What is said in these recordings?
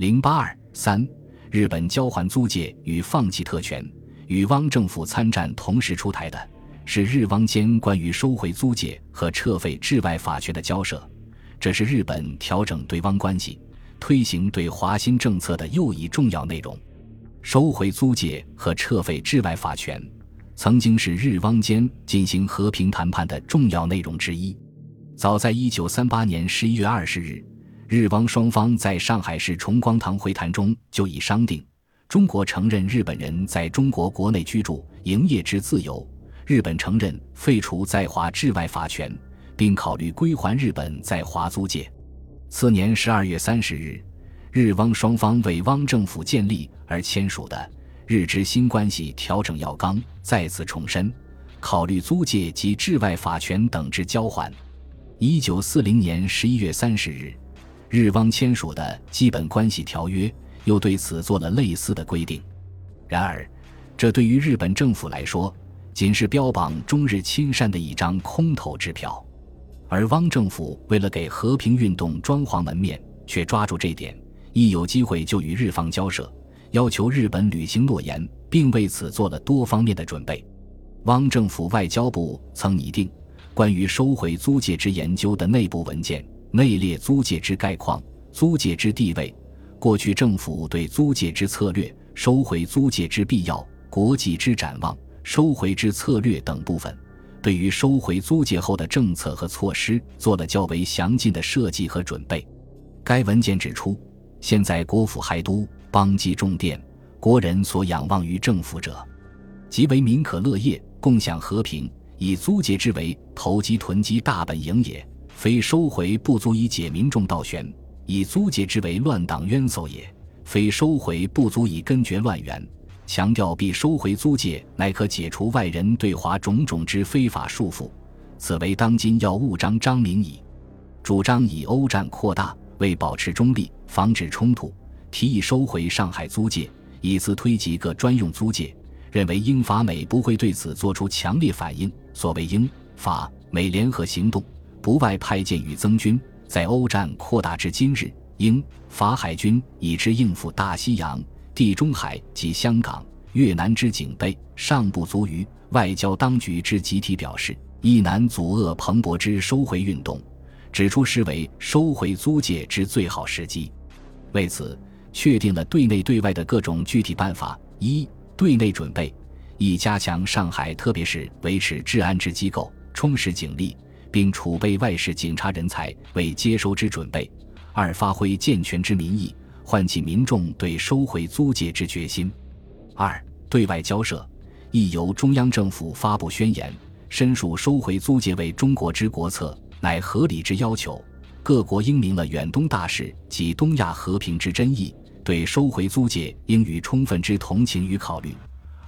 零八二三，日本交还租界与放弃特权，与汪政府参战同时出台的是日汪间关于收回租界和撤废治外法权的交涉，这是日本调整对汪关系、推行对华新政策的又一重要内容。收回租界和撤废治外法权，曾经是日汪间进行和平谈判的重要内容之一。早在一九三八年十一月二十日。日汪双方在上海市崇光堂会谈中就已商定：中国承认日本人在中国国内居住、营业之自由；日本承认废除在华治外法权，并考虑归还日本在华租界。次年十二月三十日，日汪双方为汪政府建立而签署的《日之新关系调整要纲》再次重申，考虑租界及治外法权等之交还。一九四零年十一月三十日。日汪签署的基本关系条约又对此做了类似的规定，然而，这对于日本政府来说，仅是标榜中日亲善的一张空头支票，而汪政府为了给和平运动装潢门面，却抓住这点，一有机会就与日方交涉，要求日本履行诺言，并为此做了多方面的准备。汪政府外交部曾拟定关于收回租界之研究的内部文件。内列租界之概况、租界之地位、过去政府对租界之策略、收回租界之必要、国际之展望、收回之策略等部分，对于收回租界后的政策和措施做了较为详尽的设计和准备。该文件指出，现在国府还都、邦基重殿，国人所仰望于政府者，即为民可乐业、共享和平，以租界之为投机囤积大本营也。非收回不足以解民众倒悬，以租界之为乱党冤首也；非收回不足以根绝乱源，强调必收回租界，乃可解除外人对华种种之非法束缚。此为当今要务张张明矣。主张以欧战扩大，为保持中立，防止冲突，提议收回上海租界，以此推及各专用租界。认为英法美不会对此作出强烈反应。所谓英法美联合行动。不外派舰与增军，在欧战扩大至今日，英法海军已知应付大西洋、地中海及香港、越南之警备尚不足于外交当局之集体表示，亦难阻遏蓬勃之收回运动，指出实为收回租界之最好时机。为此，确定了对内对外的各种具体办法：一、对内准备，一加强上海，特别是维持治安之机构，充实警力。并储备外事警察人才为接收之准备；二、发挥健全之民意，唤起民众对收回租界之决心；二、对外交涉，亦由中央政府发布宣言，申述收回租界为中国之国策，乃合理之要求。各国应明了远东大事及东亚和平之真意，对收回租界应予充分之同情与考虑。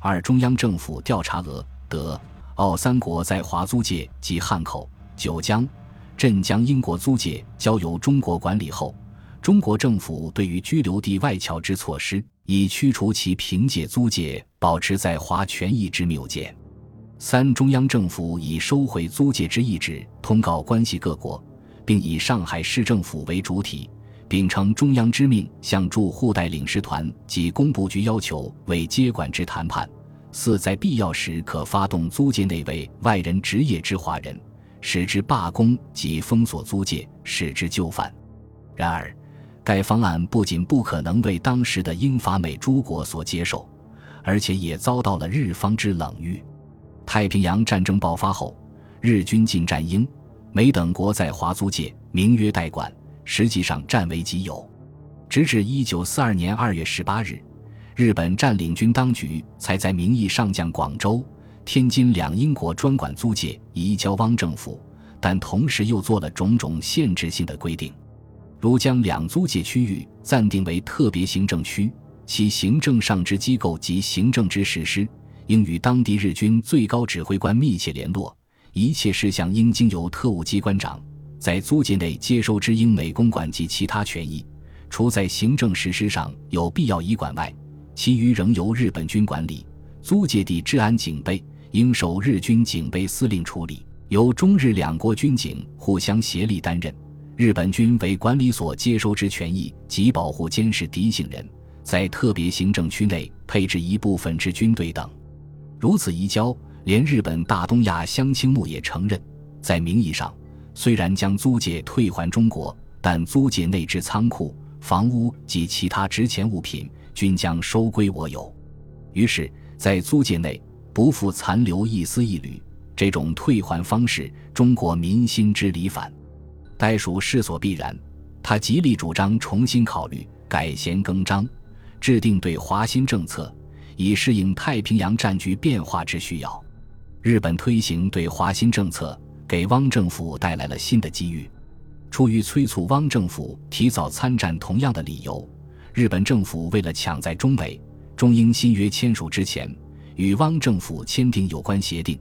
二、中央政府调查俄、德、奥三国在华租界及汉口。九江、镇江英国租界交由中国管理后，中国政府对于居留地外侨之措施，以驱除其凭借租界保持在华权益之谬见。三、中央政府以收回租界之意志通告关系各国，并以上海市政府为主体，秉承中央之命，向驻沪代领事团及工部局要求为接管之谈判。四、在必要时可发动租界内为外人职业之华人。使之罢工及封锁租界，使之就范。然而，该方案不仅不可能为当时的英法美诸国所接受，而且也遭到了日方之冷遇。太平洋战争爆发后，日军进占英美等国在华租界，名曰代管，实际上占为己有。直至一九四二年二月十八日，日本占领军当局才在名义上将广州。天津两英国专管租界移交汪政府，但同时又做了种种限制性的规定，如将两租界区域暂定为特别行政区，其行政上之机构及行政之实施应与当地日军最高指挥官密切联络，一切事项应经由特务机关长在租界内接收之英美公馆及其他权益，除在行政实施上有必要移管外，其余仍由日本军管理。租界地治安警备。应受日军警备司令处理，由中日两国军警互相协力担任。日本军为管理所接收之权益及保护监视敌性人，在特别行政区内配置一部分之军队等。如此移交，连日本大东亚乡亲木也承认，在名义上虽然将租界退还中国，但租界内之仓库、房屋及其他值钱物品均将收归我有。于是，在租界内不复残留一丝一缕。这种退还方式，中国民心之离反，待属势所必然。他极力主张重新考虑改弦更张，制定对华新政策，以适应太平洋战局变化之需要。日本推行对华新政策，给汪政府带来了新的机遇。出于催促汪政府提早参战同样的理由，日本政府为了抢在中美、中英新约签署之前，与汪政府签订有关协定。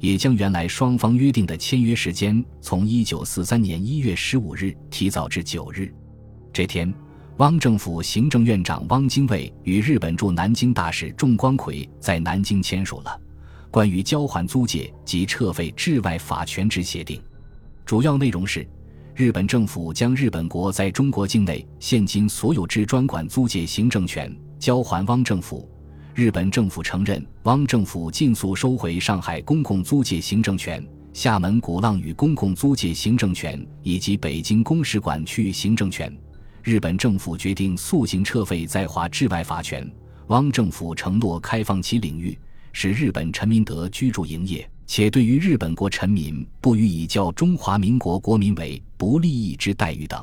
也将原来双方约定的签约时间从一九四三年一月十五日提早至九日。这天，汪政府行政院长汪精卫与日本驻南京大使重光葵在南京签署了关于交还租界及撤废治外法权之协定。主要内容是，日本政府将日本国在中国境内现今所有之专管租界行政权交还汪政府。日本政府承认汪政府尽速收回上海公共租界行政权、厦门鼓浪屿公共租界行政权以及北京公使馆区域行政权。日本政府决定速行撤废在华治外法权。汪政府承诺开放其领域，使日本臣民得居住营业，且对于日本国臣民不予以较中华民国国民为不利益之待遇等。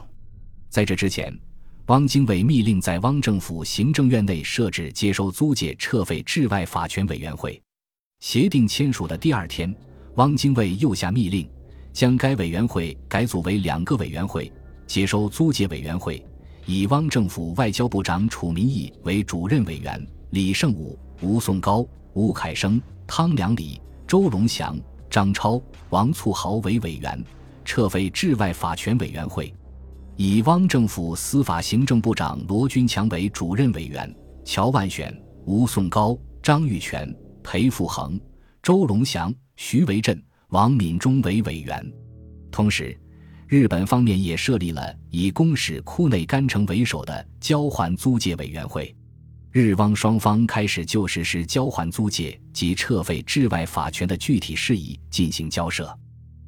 在这之前。汪精卫密令在汪政府行政院内设置接收租界撤废治外法权委员会。协定签署的第二天，汪精卫又下密令，将该委员会改组为两个委员会：接收租界委员会，以汪政府外交部长楚民义为主任委员，李胜武、吴颂高、吴凯生、汤良礼、周龙祥、张超、王促豪为委员；撤废治外法权委员会。以汪政府司法行政部长罗君强为主任委员，乔万选、吴颂高、张玉泉、裴复恒、周龙祥、徐维镇、王敏忠为委员。同时，日本方面也设立了以公使库内干城为首的交换租界委员会。日汪双方开始就实施交换租界及撤废治外法权的具体事宜进行交涉。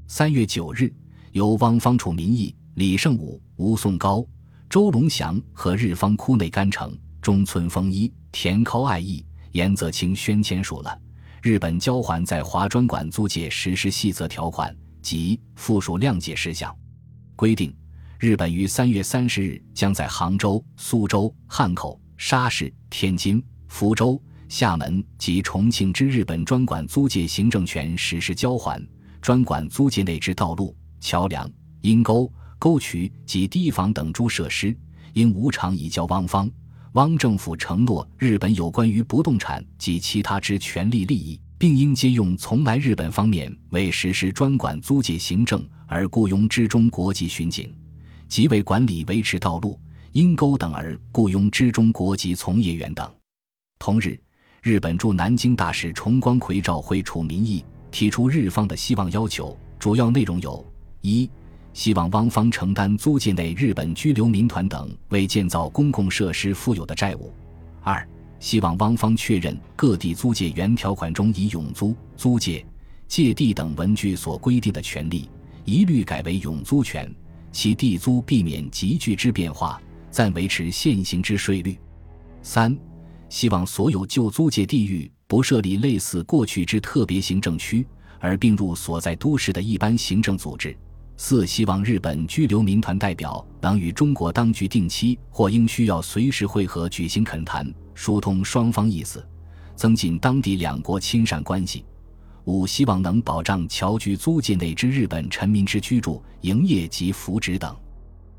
三月九日，由汪方处民意。李胜武、吴颂高、周龙祥和日方窟内干城、中村丰一、田尻爱义、岩泽清宣签署了日本交还在华专管租界实施细则条款及附属谅解事项，规定日本于三月三十日将在杭州、苏州、汉口、沙市、天津、福州、厦门及重庆之日本专管租界行政权实施交还，专管租界内之道路、桥梁、阴沟。沟渠及堤防等诸设施，应无偿移交汪方。汪政府承诺，日本有关于不动产及其他之权利利益，并应借用从来日本方面为实施专管租界行政而雇佣之中国籍巡警，即为管理维持道路、阴沟等而雇佣之中国籍从业员等。同日，日本驻南京大使重光葵照会楚民义，提出日方的希望要求，主要内容有：一。希望汪方承担租界内日本居留民团等为建造公共设施负有的债务。二，希望汪方确认各地租界原条款中以永租、租界、借地等文句所规定的权利，一律改为永租权，其地租避免急剧之变化，暂维持现行之税率。三，希望所有旧租界地域不设立类似过去之特别行政区，而并入所在都市的一般行政组织。四希望日本居留民团代表能与中国当局定期或应需要随时会合举行恳谈，疏通双方意思，增进当地两国亲善关系。五希望能保障侨居租界内之日本臣民之居住、营业及福祉等。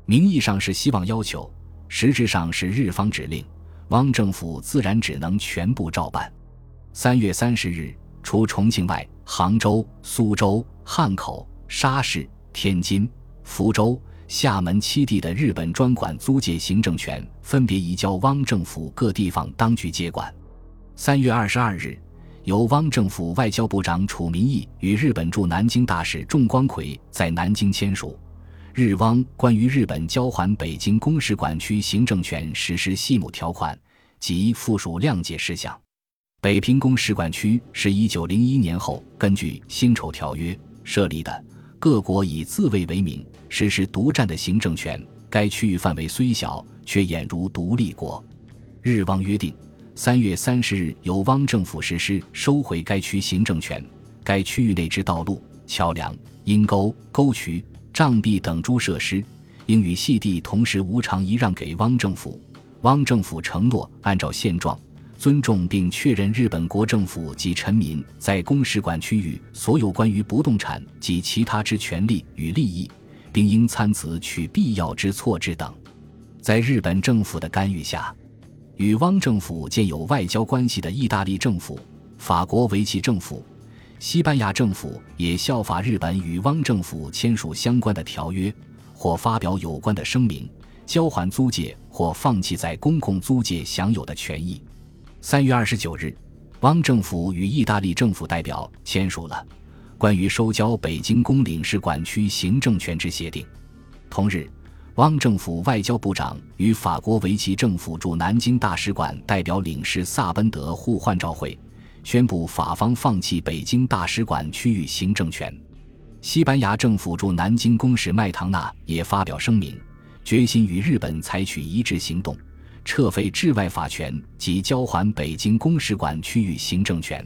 名义上是希望要求，实质上是日方指令，汪政府自然只能全部照办。三月三十日，除重庆外，杭州、苏州、汉口、沙市。天津、福州、厦门七地的日本专管租界行政权分别移交汪政府各地方当局接管。三月二十二日，由汪政府外交部长楚民义与日本驻南京大使仲光葵在南京签署《日汪关于日本交还北京公使馆区行政权实施细目条款及附属谅解事项。北平公使馆区是一九零一年后根据辛丑条约设立的，各国以自卫为名实施独占的行政权。该区域范围虽小，却俨如独立国。日汪约定，三月三十日由汪政府实施收回该区行政权。该区域内之道路、桥梁、阴沟、沟渠。障壁等诸设施，应与细地同时无偿移让给汪政府。汪政府承诺按照现状，尊重并确认日本国政府及臣民在公使馆区域所有关于不动产及其他之权利与利益，并应参此取必要之措置等。在日本政府的干预下，与汪政府建有外交关系的意大利政府、法国维奇政府。西班牙政府也效法日本与汪政府签署相关的条约，或发表有关的声明，交还租界或放弃在公共租界享有的权益。三月二十九日，汪政府与意大利政府代表签署了关于收交北京公领事馆区行政权之协定。同日，汪政府外交部长与法国维奇政府驻南京大使馆代表领事萨奔德互换照会。宣布法方放弃北京大使馆区域行政权。西班牙政府驻南京公使麦唐纳也发表声明，决心与日本采取一致行动，撤废治外法权及交还北京公使馆区域行政权。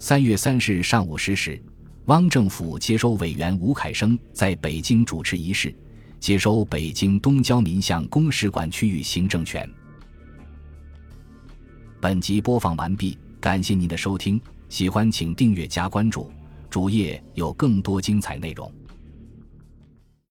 三月三十日上午十时，汪政府接收委员吴凯生在北京主持仪式，接收北京东交民巷公使馆区域行政权。本集播放完毕。感谢您的收听，喜欢请订阅加关注，主页有更多精彩内容。